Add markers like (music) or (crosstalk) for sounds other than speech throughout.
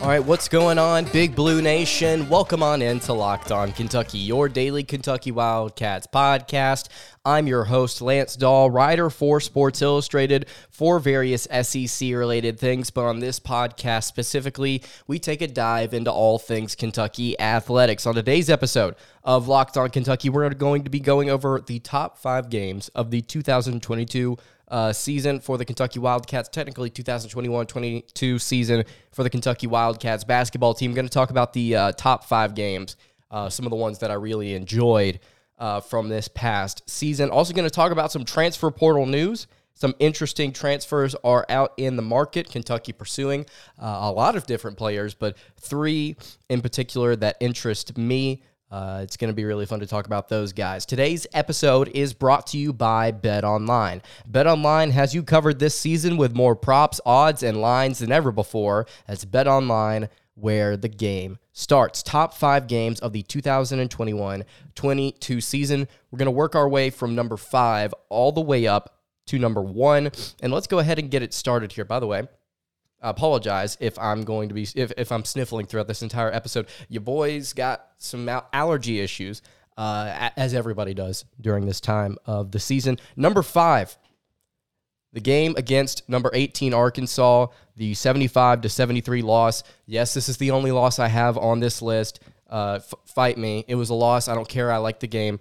All right, what's going on, Big Blue Nation? Welcome on into Locked On Kentucky, your daily Kentucky Wildcats podcast. I'm your host, Lance Dahl, writer for Sports Illustrated for various SEC related things. But on this podcast specifically, we take a dive into all things Kentucky athletics. On today's episode of Locked On Kentucky, we're going to be going over the top five games of the 2022 uh, season for the Kentucky Wildcats, technically 2021 22 season for the Kentucky Wildcats basketball team. Going to talk about the uh, top five games, uh, some of the ones that I really enjoyed uh, from this past season. Also, going to talk about some transfer portal news. Some interesting transfers are out in the market. Kentucky pursuing uh, a lot of different players, but three in particular that interest me. Uh, it's going to be really fun to talk about those guys. Today's episode is brought to you by Bet Online. Bet Online has you covered this season with more props, odds, and lines than ever before. That's Bet Online, where the game starts. Top five games of the 2021 22 season. We're going to work our way from number five all the way up to number one. And let's go ahead and get it started here. By the way, apologize if I'm going to be if, if I'm sniffling throughout this entire episode. Your boys got some allergy issues, uh, as everybody does during this time of the season. Number five, the game against number 18 Arkansas, the 75 to 73 loss. Yes, this is the only loss I have on this list. Uh, f- fight me. It was a loss. I don't care. I like the game,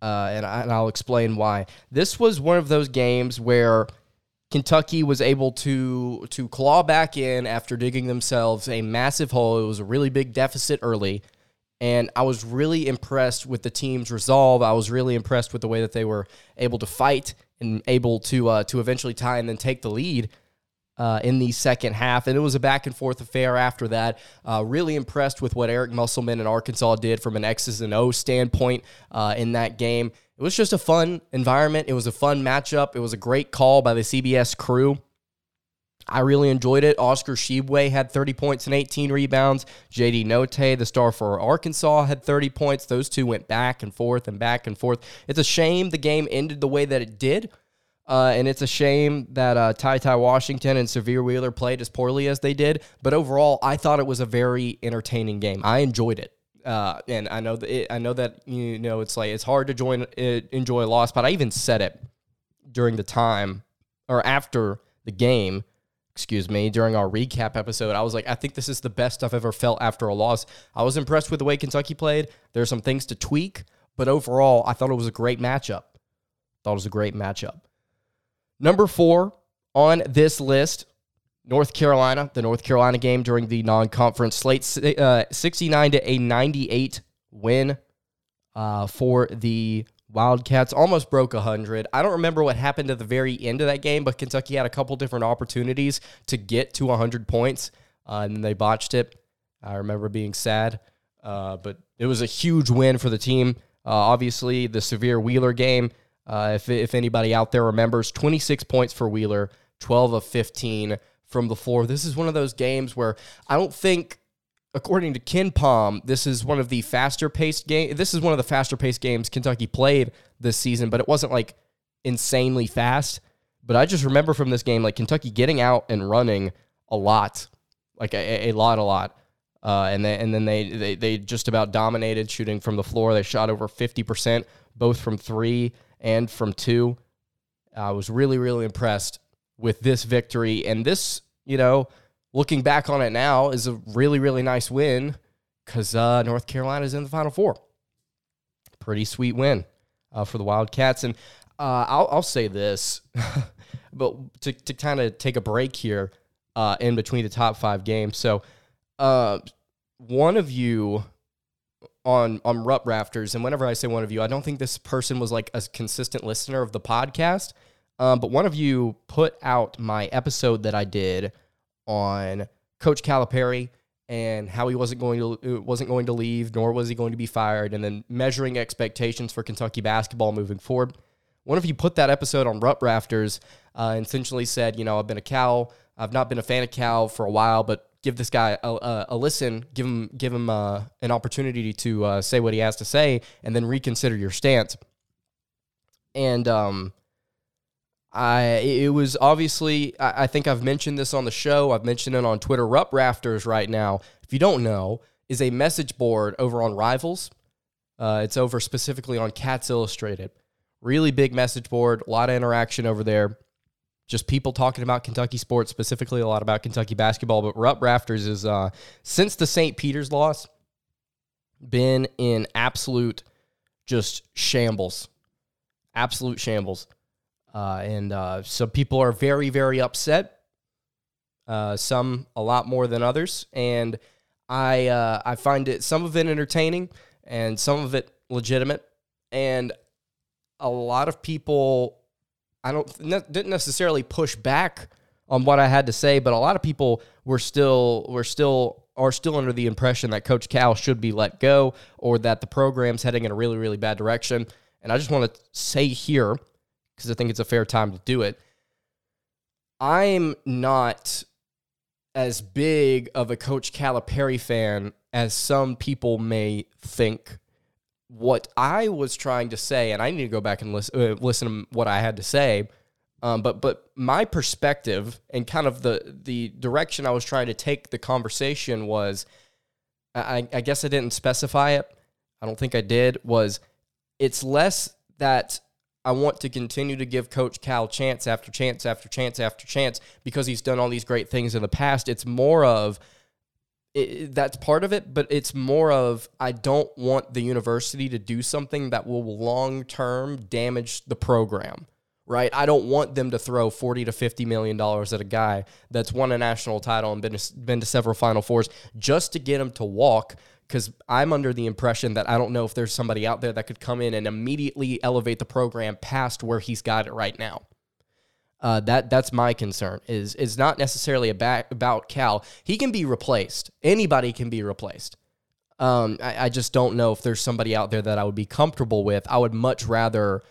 uh, and, I, and I'll explain why. This was one of those games where Kentucky was able to to claw back in after digging themselves a massive hole. It was a really big deficit early, and I was really impressed with the team's resolve. I was really impressed with the way that they were able to fight and able to uh, to eventually tie and then take the lead uh, in the second half. And it was a back and forth affair after that. Uh, really impressed with what Eric Musselman and Arkansas did from an X's and O standpoint uh, in that game it was just a fun environment. It was a fun matchup. It was a great call by the CBS crew. I really enjoyed it. Oscar Tshiebwe had 30 points and 18 rebounds. JD Notae, the star for Arkansas, had 30 points. Those two went back and forth and back and forth. It's a shame the game ended the way that it did. Uh, and it's a shame that uh, Ty Ty Washington and Sahvir Wheeler played as poorly as they did. But overall, I thought it was a very entertaining game. I enjoyed it. Uh, and I know that it, I know that you know it's like it's hard to join it, enjoy a loss, but I even said it during the time or after the game. Excuse me, during our recap episode, I was like, I think this is the best I've ever felt after a loss. I was impressed with the way Kentucky played. There's some things to tweak, but overall, I thought it was a great matchup. Thought it was a great matchup. Number four on this list North Carolina, the North Carolina game during the non-conference slate, uh, 69 to a 98 win uh, for the Wildcats. Almost broke 100. I don't remember what happened at the very end of that game, but Kentucky had a couple different opportunities to get to 100 points, uh, and they botched it. I remember being sad, uh, but it was a huge win for the team. Uh, obviously, the Sahvir Wheeler game, uh, if, if anybody out there remembers, 26 points for Wheeler, 12 of 15 from the floor. This is one of those games where I don't think, according to KenPom, this is one of the faster paced game. This is one of the faster paced games Kentucky played this season, but it wasn't like insanely fast. But I just remember from this game, like Kentucky getting out and running a lot, like a, a lot, a lot. Uh, and then and then they, they they just about dominated shooting from the floor. They shot over fifty percent, both from three and from two. I was really really impressed with this victory. And this, you know, looking back on it now, is a really, really nice win because uh, North Carolina is in the Final Four. Pretty sweet win uh, for the Wildcats. And uh, I'll, I'll, say this, (laughs) but to, to kind of take a break here uh, in between the top five games. So, uh, one of you on on Rupp Rafters, and whenever I say one of you, I don't think this person was like a consistent listener of the podcast. Um, but one of you put out my episode that I did on Coach Calipari and how he wasn't going to wasn't going to leave, nor was he going to be fired, and then measuring expectations for Kentucky basketball moving forward. One of you put that episode on Rupp Rafters uh, and essentially said, you know, I've been a Cal, I've not been a fan of Cal for a while, but give this guy a, a, a listen, give him give him uh, an opportunity to uh, say what he has to say, and then reconsider your stance. And um, I it was obviously I, I think I've mentioned this on the show. I've mentioned it on Twitter. Rupp Rafters right now, if you don't know, is a message board over on Rivals. Uh, it's over specifically on Cats Illustrated. Really big message board, a lot of interaction over there just people talking about Kentucky sports, specifically a lot about Kentucky basketball. But Rupp Rafters is uh, since the St. Peter's loss, been in absolute just shambles, absolute shambles, uh, and uh, so people are very very upset. Uh, some a lot more than others, and I uh, I find it some of it entertaining and some of it legitimate, and a lot of people I don't ne- didn't necessarily push back on what I had to say, but a lot of people were still were still are still under the impression that Coach Cal should be let go or that the program's heading in a really really bad direction. And I just want to say here because I think it's a fair time to do it. I'm not as big of a Coach Calipari fan as some people may think what I was trying to say, and I need to go back and listen, uh, listen to what I had to say. Um, but but my perspective and kind of the the direction I was trying to take the conversation was, I, I guess I didn't specify it. I don't think I did. Was it's less that I want to continue to give Coach Cal chance after chance after chance after chance because he's done all these great things in the past. It's more of it, that's part of it, but it's more of I don't want the university to do something that will long term damage the program. Right, I don't want them to throw forty to fifty million dollars at a guy that's won a national title and been to, been to several Final Fours just to get him to walk. Because I'm under the impression that I don't know if there's somebody out there that could come in and immediately elevate the program past where he's got it right now. Uh, that that's my concern. Is is not necessarily about about Cal. He can be replaced. Anybody can be replaced. Um, I, I just don't know if there's somebody out there that I would be comfortable with. I would much rather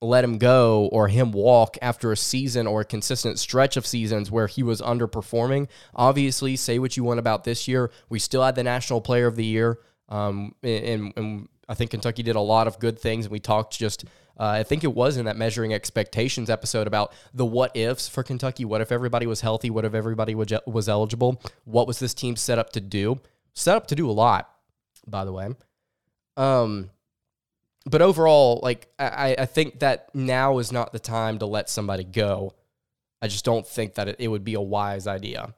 let him go or him walk after a season or a consistent stretch of seasons where he was underperforming. Obviously, say what you want about this year. We still had the National Player of the Year. Um, and, and I think Kentucky did a lot of good things. And we talked just uh, I think it was in that measuring expectations episode about the what ifs for Kentucky. What if everybody was healthy? What if everybody was, eligible? What was this team set up to do? Set up to do a lot, by the way. Um, but overall, like I, I think that now is not the time to let somebody go. I just don't think that it, it would be a wise idea.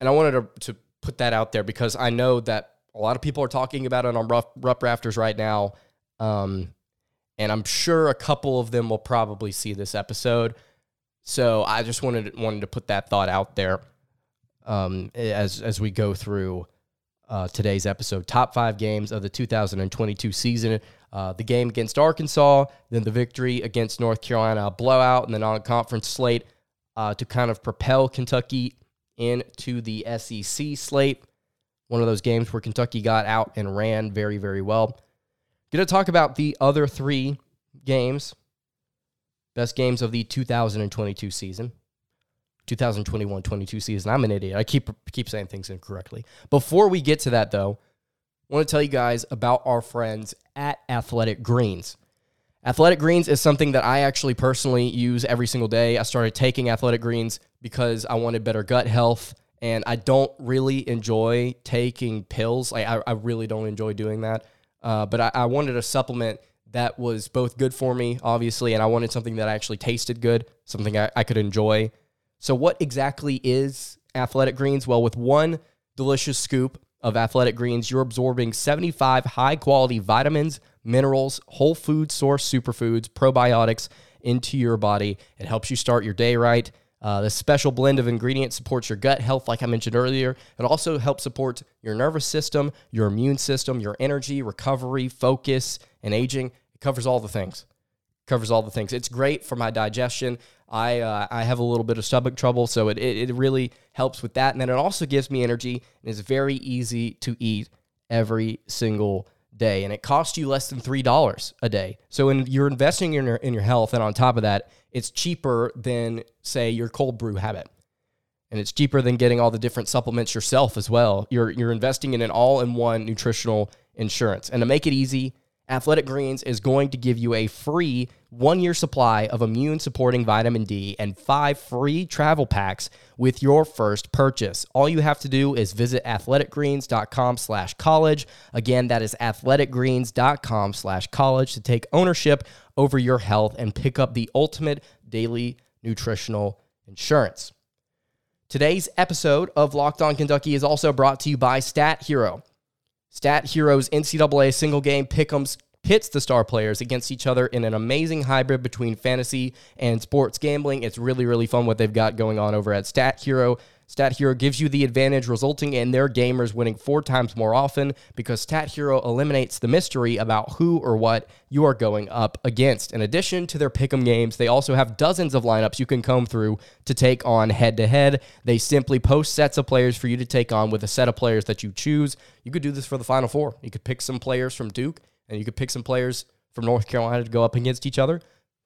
And I wanted to, to put that out there because I know that a lot of people are talking about it on rough, Rupp Rafters right now. Um, and I'm sure a couple of them will probably see this episode. So I just wanted wanted to put that thought out there um, as as we go through uh, today's episode. Top five games of the 2022 season. Uh, the game against Arkansas, then the victory against North Carolina, blowout, and then on a conference slate uh, to kind of propel Kentucky into the SEC slate. One of those games where Kentucky got out and ran very, very well. Going to talk about the other three games, best games of the 2022 season. 2021-22 season. I'm an idiot. I keep keep saying things incorrectly. Before we get to that though, I want to tell you guys about our friends at Athletic Greens. Athletic Greens is something that I actually personally use every single day. I started taking Athletic Greens because I wanted better gut health and I don't really enjoy taking pills. Like I, I really don't enjoy doing that. Uh, but I, I, wanted a supplement that was both good for me, obviously, and I wanted something that actually tasted good, something I, I could enjoy. So, what exactly is Athletic Greens? Well, with one delicious scoop of Athletic Greens, you're absorbing 75 high quality vitamins, minerals, whole food source superfoods, probiotics into your body. It helps you start your day right. Uh, this special blend of ingredients supports your gut health, like I mentioned earlier. It also helps support your nervous system, your immune system, your energy, recovery, focus, and aging. It covers all the things. covers all the things. It's great for my digestion. I uh, I have a little bit of stomach trouble, so it, it, it really helps with that. And then it also gives me energy and is very easy to eat every single day. And it costs you less than $3 a day. So when you're investing in your, in your health, and on top of that, it's cheaper than, say, your cold brew habit. and it's cheaper than getting all the different supplements yourself as well. You're you're investing in an all-in-one nutritional insurance. And to make it easy, Athletic Greens is going to give you a free one year supply of immune supporting vitamin D and five free travel packs with your first purchase. All you have to do is visit athleticgreens.com slash college. Again, that is athleticgreens.com slash college to take ownership over your health and pick up the ultimate daily nutritional insurance. Today's episode of Locked On Kentucky is also brought to you by Stat Hero. Stat Heroes NCAA single game pick'ems pits the star players against each other in an amazing hybrid between fantasy and sports gambling. It's really, really fun what they've got going on over at Stat Hero. Stat Hero gives you the advantage, resulting in their gamers winning four times more often because Stat Hero eliminates the mystery about who or what you are going up against. In addition to their pick'em games, they also have dozens of lineups you can comb through to take on head to head. They simply post sets of players for you to take on with a set of players that you choose. You could do this for the Final Four. You could pick some players from Duke, and you could pick some players from North Carolina to go up against each other.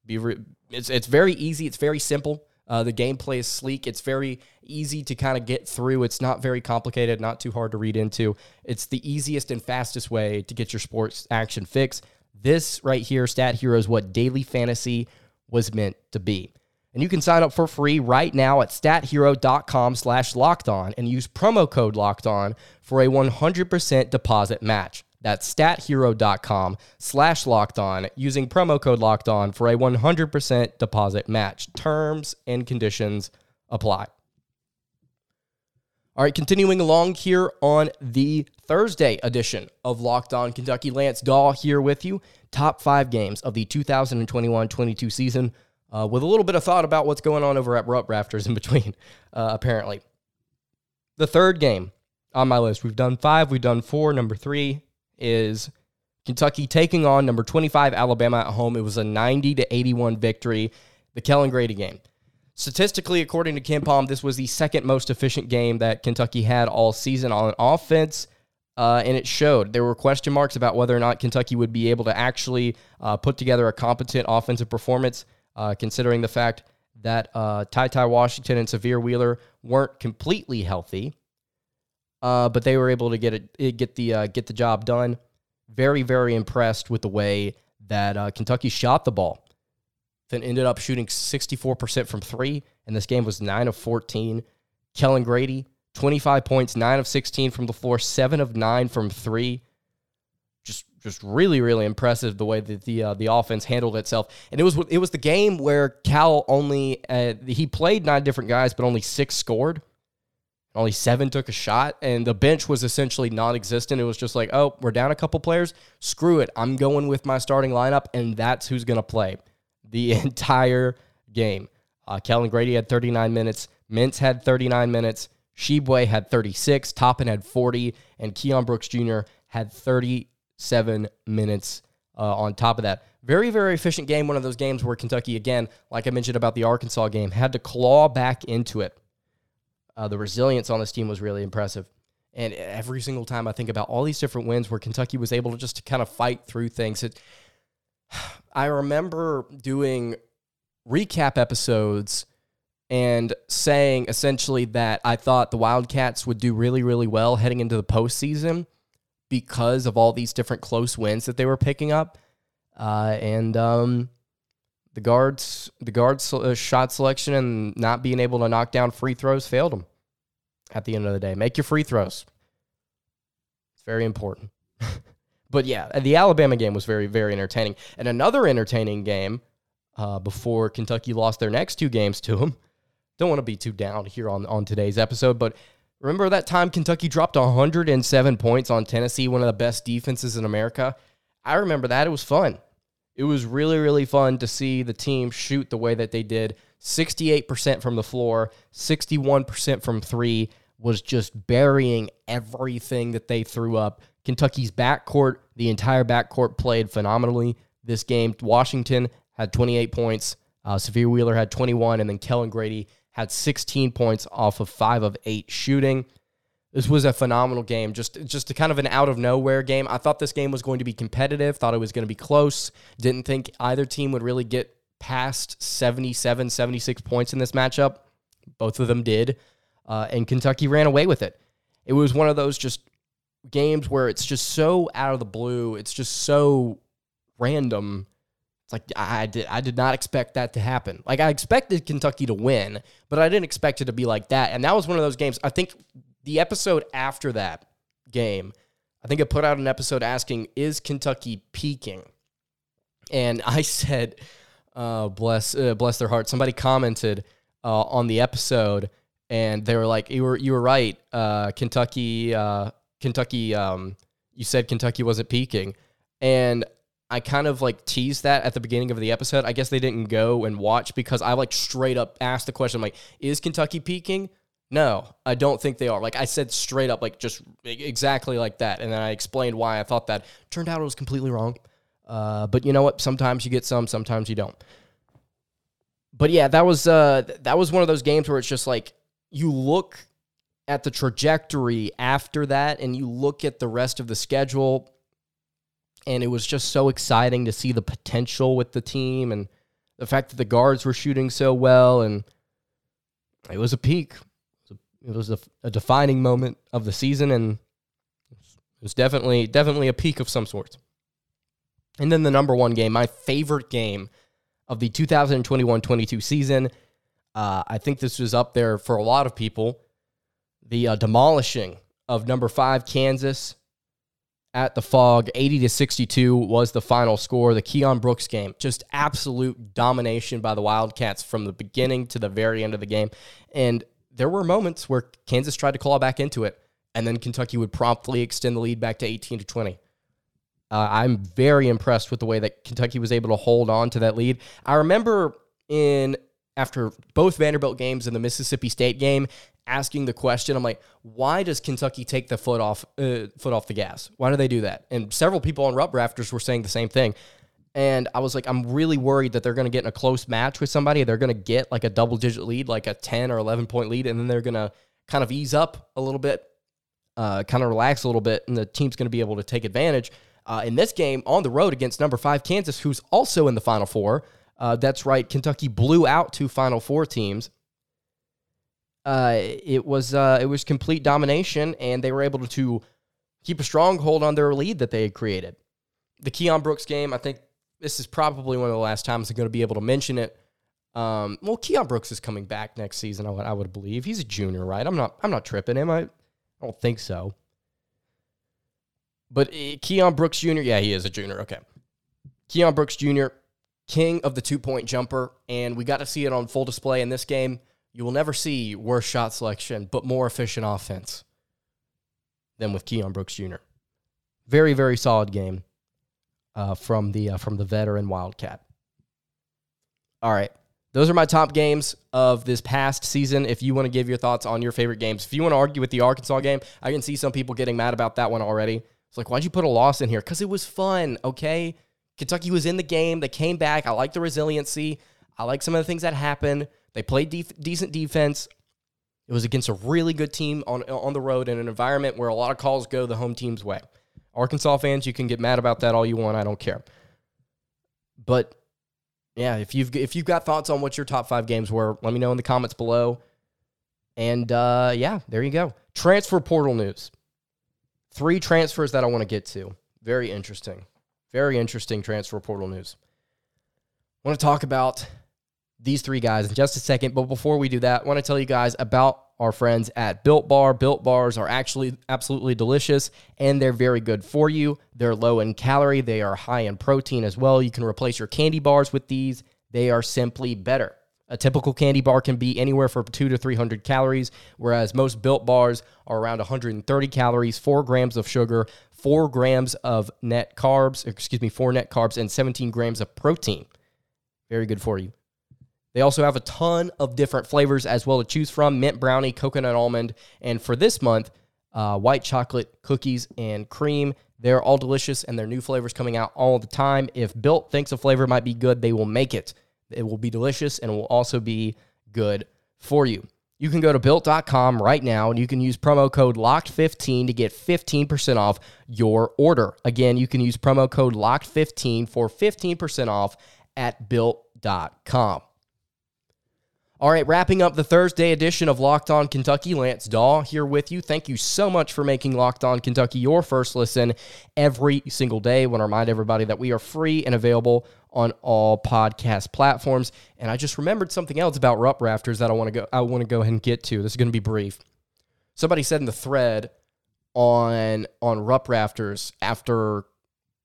Be re- it's it's very easy. It's very simple. Uh, the gameplay is sleek. It's very easy to kind of get through. It's not very complicated, not too hard to read into. It's the easiest and fastest way to get your sports action fix. This right here, Stat Hero, is what daily fantasy was meant to be. And you can sign up for free right now at stathero.com slash locked on and use promo code locked on for a 100% deposit match. That's stathero.com slash locked on using promo code locked on for a 100% deposit match. Terms and conditions apply. All right, continuing along here on the Thursday edition of Locked On Kentucky. Lance Dahl here with you. Top five games of the 2021 22 season uh, with a little bit of thought about what's going on over at Rupp Rafters in between, (laughs) uh, apparently. The third game on my list, we've done five, we've done four. Number three is Kentucky taking on number 25 Alabama at home. It was a 90 to 81 victory, the Kellan Grady game. Statistically, according to KenPom, this was the second most efficient game that Kentucky had all season on offense. Uh, and it showed there were question marks about whether or not Kentucky would be able to actually uh, put together a competent offensive performance, uh, considering the fact that uh, Ty Ty Washington and Sahvir Wheeler weren't completely healthy, uh, but they were able to get it, get the uh, get the job done. Very very impressed with the way that uh, Kentucky shot the ball then ended up shooting 64% from three, and this game was 9 of 14. Kellan Grady, 25 points, 9 of 16 from the floor, 7 of 9 from three. Just just really, really impressive the way that the uh, the offense handled itself. And it was it was the game where Cal only uh, he played nine different guys, but only six scored. Only seven took a shot, and the bench was essentially non-existent. It was just like, oh, we're down a couple players. Screw it, I'm going with my starting lineup, and that's who's going to play the (laughs) entire game. Uh, Kellan Grady had 39 minutes. Mintz had 39 minutes. Tshiebwe had 36. Toppin had 40. And Keion Brooks Jr. had 37 minutes uh, on top of that. Very, very efficient game. One of those games where Kentucky, again, like I mentioned about the Arkansas game, had to claw back into it. Uh, the resilience on this team was really impressive. And every single time I think about all these different wins where Kentucky was able to just to kind of fight through things, it, (sighs) I remember doing recap episodes and saying essentially that I thought the Wildcats would do really, really well heading into the postseason because of all these different close wins that they were picking up. Uh, and um, the guards, the guards' uh, shot selection and not being able to knock down free throws failed them. At the end of the day, make your free throws. It's very important. (laughs) But yeah, the Alabama game was very, very entertaining. And another entertaining game uh, before Kentucky lost their next two games to them. Don't want to be too down here on, on today's episode, but remember that time Kentucky dropped 107 points on Tennessee, one of the best defenses in America? I remember that. It was fun. It was really, really fun to see the team shoot the way that they did 68% from the floor, 61% from three, was just burying everything that they threw up. Kentucky's backcourt, the entire backcourt played phenomenally this game. Washington had 28 points. Uh, Sahvir Wheeler had 21, and then Kellan Grady had 16 points off of five of eight shooting. This was a phenomenal game, just just a kind of an out of nowhere game. I thought this game was going to be competitive, thought it was going to be close. Didn't think either team would really get past 77, 76 points in this matchup. Both of them did. uh, and Kentucky ran away with it. It was one of those just games where it's just so out of the blue. It's just so random. It's like I did I did not expect that to happen. Like I expected Kentucky to win, but I didn't expect it to be like that. And that was one of those games. I think the episode after that game, I think I put out an episode asking, "Is Kentucky peaking?" And I (laughs) said, uh, "Bless, uh, bless their heart." Somebody commented uh, on the episode, and they were like, "You were, you were right. Uh, Kentucky, uh, Kentucky. Um, you said Kentucky wasn't peaking," and I kind of like teased that at the beginning of the episode. I guess they didn't go and watch because I like straight up asked the question, like, "Is Kentucky peaking?" No, I don't think they are. Like I said straight up, like just exactly like that. And then I explained why I thought that. Turned out it was completely wrong. Uh, but you know what? Sometimes you get some, sometimes you don't. But yeah, that was uh, that was one of those games where it's just like you look at the trajectory after that, and you look at the rest of the schedule, and it was just so exciting to see the potential with the team and the fact that the guards were shooting so well, and it was a peak it was a, a defining moment of the season, and it was definitely definitely a peak of some sort. And then the number one game, my favorite game of the 2021-22 season. Uh, I think this was up there for a lot of people. The uh, demolishing of number five Kansas at the Phog, 80 to 62 was the final score. The Keion Brooks game, just absolute domination by the Wildcats from the beginning to the very end of the game. And there were moments where Kansas tried to claw back into it, and then Kentucky would promptly extend the lead back to 18 to 20. Uh, I'm very impressed with the way that Kentucky was able to hold on to that lead. I remember in after both Vanderbilt games and the Mississippi State game, asking the question, I'm like, why does Kentucky take the foot off uh, foot off the gas? Why do they do that? And several people on Rupp Rafters were saying the same thing. And I was like, I'm really worried that they're going to get in a close match with somebody. They're going to get like a double digit lead, like a 10 or 11 point lead, and then they're going to kind of ease up a little bit, uh, kind of relax a little bit, and the team's going to be able to take advantage. Uh, in this game on the road against number five Kansas, who's also in the Final Four. Uh, that's right, Kentucky blew out two Final Four teams. Uh, it was uh, it was complete domination, and they were able to keep a strong hold on their lead that they had created. The Keion Brooks game, I think this is probably one of the last times I'm going to be able to mention it. Um, well, Keion Brooks is coming back next season. I would, I would believe he's a junior, right? I'm not. I'm not tripping him. I, I don't think so. But Keion Brooks Jr. Yeah, he is a junior. Okay, Keion Brooks Jr. King of the two point jumper, and we got to see it on full display in this game. You will never see worse shot selection, but more efficient offense than with Keion Brooks Jr. Very, very solid game uh, from the uh, from the veteran Wildcat. All right. Those are my top games of this past season. If you want to give your thoughts on your favorite games, if you want to argue with the Arkansas game, I can see some people getting mad about that one already. It's like, why'd you put a loss in here? Because it was fun, okay? Kentucky was in the game. They came back. I like the resiliency. I like some of the things that happened. They played def- decent defense. It was against a really good team on, on the road in an environment where a lot of calls go the home team's way. Arkansas fans, you can get mad about that all you want. I don't care. But yeah, if you've if you've got thoughts on what your top five games were, let me know in the comments below. And uh, yeah, there you go. Transfer portal news. Three transfers that I want to get to. Very interesting. Very interesting transfer portal news. I want to talk about these three guys in just a second. But before we do that, I want to tell you guys about our friends at Built Bar. Built Bars are actually absolutely delicious and they're very good for you. They're low in calorie, they are high in protein as well. You can replace your candy bars with these, they are simply better. A typical candy bar can be anywhere from two to 300 calories, whereas most built bars are around 130 calories, four grams of sugar, four grams of net carbs, excuse me, four net carbs, and 17 grams of protein. Very good for you. They also have a ton of different flavors as well to choose from mint brownie, coconut almond, and for this month, uh, white chocolate, cookies, and cream. They're all delicious and their new flavors coming out all the time. If Built thinks a flavor might be good, they will make it. It will be delicious and it will also be good for you. You can go to built.com right now and you can use promo code LOCKED15 to get 15% off your order. Again, you can use promo code LOCKED15 for 15% off at built.com. All right, wrapping up the Thursday edition of Locked On Kentucky, Lance Dahl here with you. Thank you so much for making Locked On Kentucky your first listen every single day. I want to remind everybody that we are free and available on all podcast platforms. And I just remembered something else about Rupp Rafters that I want to go I want to go ahead and get to. This is going to be brief. Somebody said in the thread on on Rupp Rafters after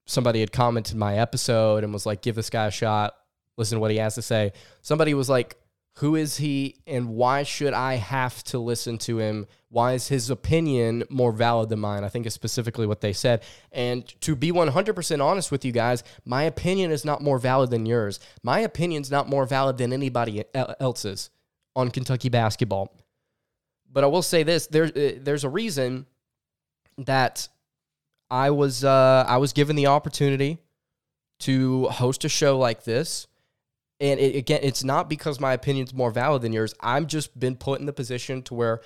somebody had commented my episode and was like, give this guy a shot, listen to what he has to say. Somebody was like, who is he and why should I have to listen to him? Why is his opinion more valid than mine? I think is specifically what they said. And to be 100% honest with you guys, my opinion is not more valid than yours. My opinion's not more valid than anybody else's on Kentucky basketball. But I will say this, there, uh, there's a reason that I was uh, I was given the opportunity to host a show like this and it, again, it's not because my opinion's more valid than yours. I'm just been put in the position to where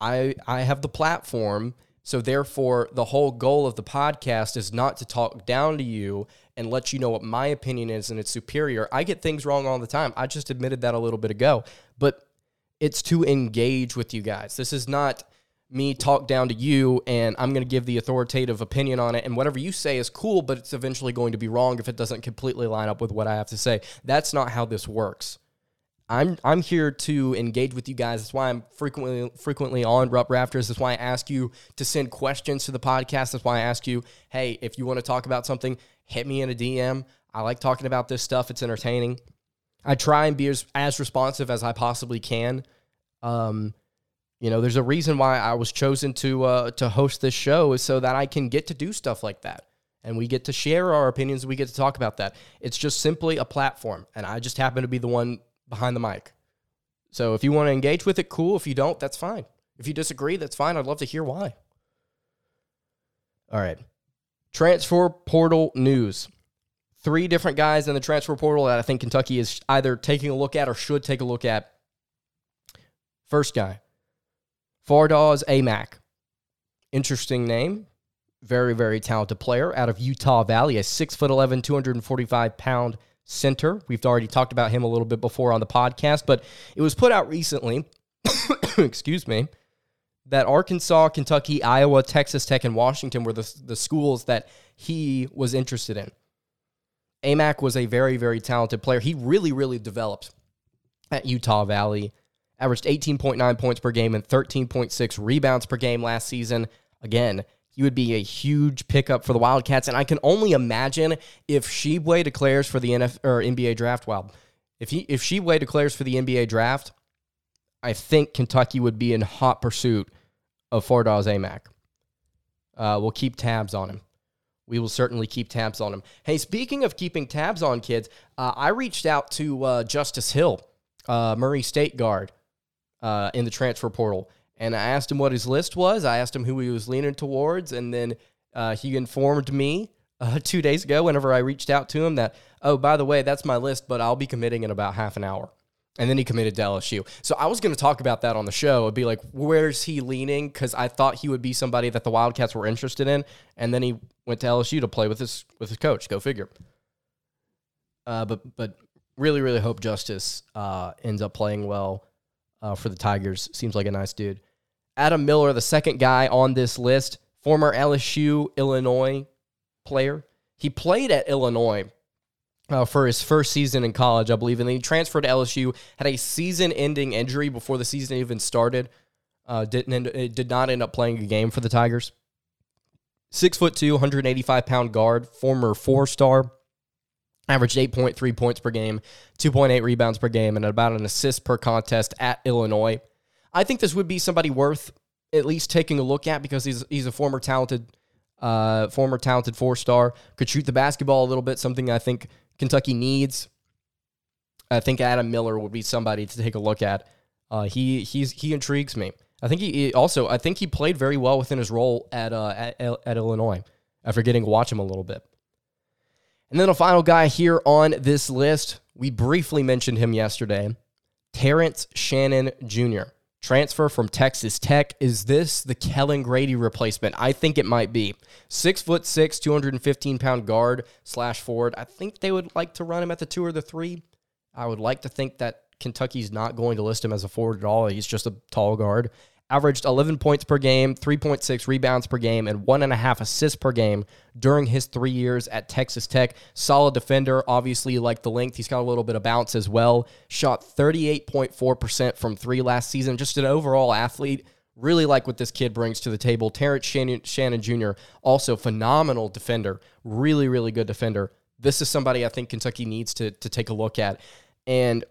I I have the platform. So therefore, the whole goal of the podcast is not to talk down to you and let you know what my opinion is and it's superior. I get things wrong all the time. I just admitted that a little bit ago. But it's to engage with you guys. This is not me talk down to you and I'm going to give the authoritative opinion on it. And whatever you say is cool, but it's eventually going to be wrong if it doesn't completely line up with what I have to say. That's not how this works. I'm I'm here to engage with you guys. That's why I'm frequently frequently on Rupp Rafters. That's why I ask you to send questions to the podcast. That's why I ask you, hey, if you want to talk about something, hit me in a DM. I like talking about this stuff. It's entertaining. I try and be as, as responsive as I possibly can. Um, you know, there's a reason why I was chosen to uh, to host this show is so that I can get to do stuff like that, and we get to share our opinions. We get to talk about that. It's just simply a platform, and I just happen to be the one behind the mic. So if you want to engage with it, cool. If you don't, that's fine. If you disagree, that's fine. I'd love to hear why. All right, transfer portal news. Three different guys in the transfer portal that I think Kentucky is either taking a look at or should take a look at. First guy, Fardaws Aimaq. Interesting name. Very, very talented player out of Utah Valley, a 6'11, 245 pound center. We've already talked about him a little bit before on the podcast, but it was put out recently, (coughs) excuse me, that Arkansas, Kentucky, Iowa, Texas Tech, and Washington were the, the schools that he was interested in. Aimaq was a very, very talented player. He really, really developed at Utah Valley averaged 18.9 points per game and 13.6 rebounds per game last season. Again, he would be a huge pickup for the Wildcats, and I can only imagine if Tshiebwe declares for the NF or NBA draft. Well, if he if Tshiebwe declares for the NBA draft, I think Kentucky would be in hot pursuit of Fardaws Aimaq. Uh, we'll keep tabs on him. We will certainly keep tabs on him. Hey, speaking of keeping tabs on kids, uh, I reached out to uh, Justice Hill, uh, Murray State guard, uh, in the transfer portal. And I asked him what his list was. I asked him who he was leaning towards. And then uh, he informed me (laughs) uh, two days ago, whenever I reached out to him, that, oh, by the way, that's my list, but I'll be committing in about half an hour. And then he committed to LSU. So I was going to talk about that on the show. It'd be like, where's he leaning? Because I thought he would be somebody that the Wildcats were interested in. And then he went to LSU to play with his with his coach. Go figure. Uh, but but really really hope Justice uh, ends up playing well uh, for the Tigers. Seems like a nice dude. Adam Miller, the second guy on this list, former LSU Illinois player. He played at Illinois uh, for his first season in college, I believe, and then he transferred to LSU. Had a season-ending injury before the season even started. Uh, didn't end, it did not end up playing a game for the Tigers. Six foot two, 185 pound guard, former four star averaged 8.3 points per game, 2.8 rebounds per game, and about an assist per contest at Illinois. I think this would be somebody worth at least taking a look at because he's he's a former talented uh, former talented four star. Could shoot the basketball a little bit, something I think Kentucky needs. I think Adam Miller would be somebody to take a look at. Uh, he he's he intrigues me. I think he, he, also I think he played very well within his role at uh, at, at Illinois after getting to watch him a little bit. And then a final guy here on this list, we briefly mentioned him yesterday Terrence Shannon Jr., transfer from Texas Tech. Is this the Kellan Grady replacement? I think it might be. Six foot six, 215 pound guard slash forward. I think they would like to run him at the two or the three. I would like to think that Kentucky's not going to list him as a forward at all. He's just a tall guard. Averaged 11 points per game, 3.6 rebounds per game, and one and a half assists per game during his three years at Texas Tech. Solid defender, obviously, like the length. He's got a little bit of bounce as well. Shot 38.4% from three last season. Just an overall athlete. Really like what this kid brings to the table. Terrence Shannon, Shannon Jr., also phenomenal defender. Really, really good defender. This is somebody I think Kentucky needs to, to take a look at. And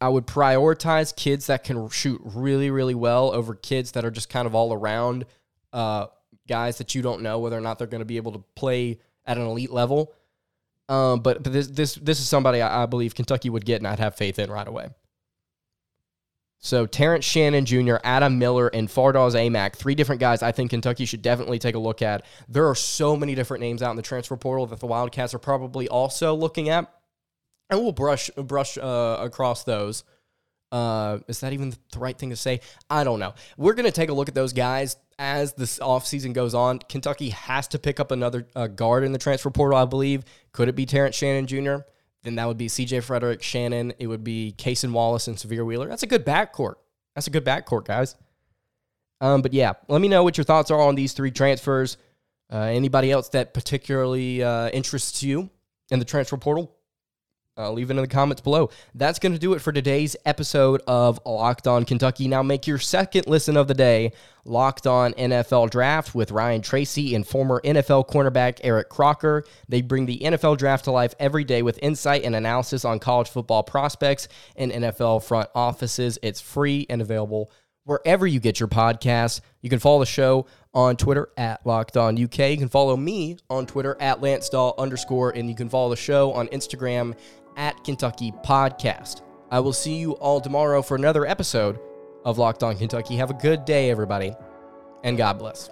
I would prioritize kids that can shoot really, really well over kids that are just kind of all around uh, guys that you don't know whether or not they're going to be able to play at an elite level. Um, but but this this this is somebody I, I, believe Kentucky would get and I'd have faith in right away. So Terrence Shannon Jr., Adam Miller, and Fardaws Aimaq, three different guys I think Kentucky should definitely take a look at. There are so many different names out in the transfer portal that the Wildcats are probably also looking at and we'll brush brush uh, across those. Uh, is that even the right thing to say? I don't know. We're going to take a look at those guys as this offseason goes on. Kentucky has to pick up another uh, guard in the transfer portal, I believe. Could it be Terrence Shannon Jr.? Then that would be CJ Frederick, Shannon. It would be Cason Wallace and Sahvir Wheeler. That's a good backcourt. That's a good backcourt, guys. Um, but yeah, let me know what your thoughts are on these three transfers. Uh, anybody else that particularly uh, interests you in the transfer portal? Uh, leave it in the comments below. That's going to do it for today's episode of Locked On Kentucky. Now, make your second listen of the day Locked On NFL Draft with Ryan Tracy and former NFL cornerback Eric Crocker. They bring the NFL Draft to life every day with insight and analysis on college football prospects and NFL front offices. It's free and available wherever you get your podcasts. You can follow the show on Twitter at Locked On UK. You can follow me on Twitter at Lance Dahl underscore, and you can follow the show on Instagram at Kentucky Podcast. I will see you all tomorrow for another episode of Locked On Kentucky. Have a good day, everybody, and God bless.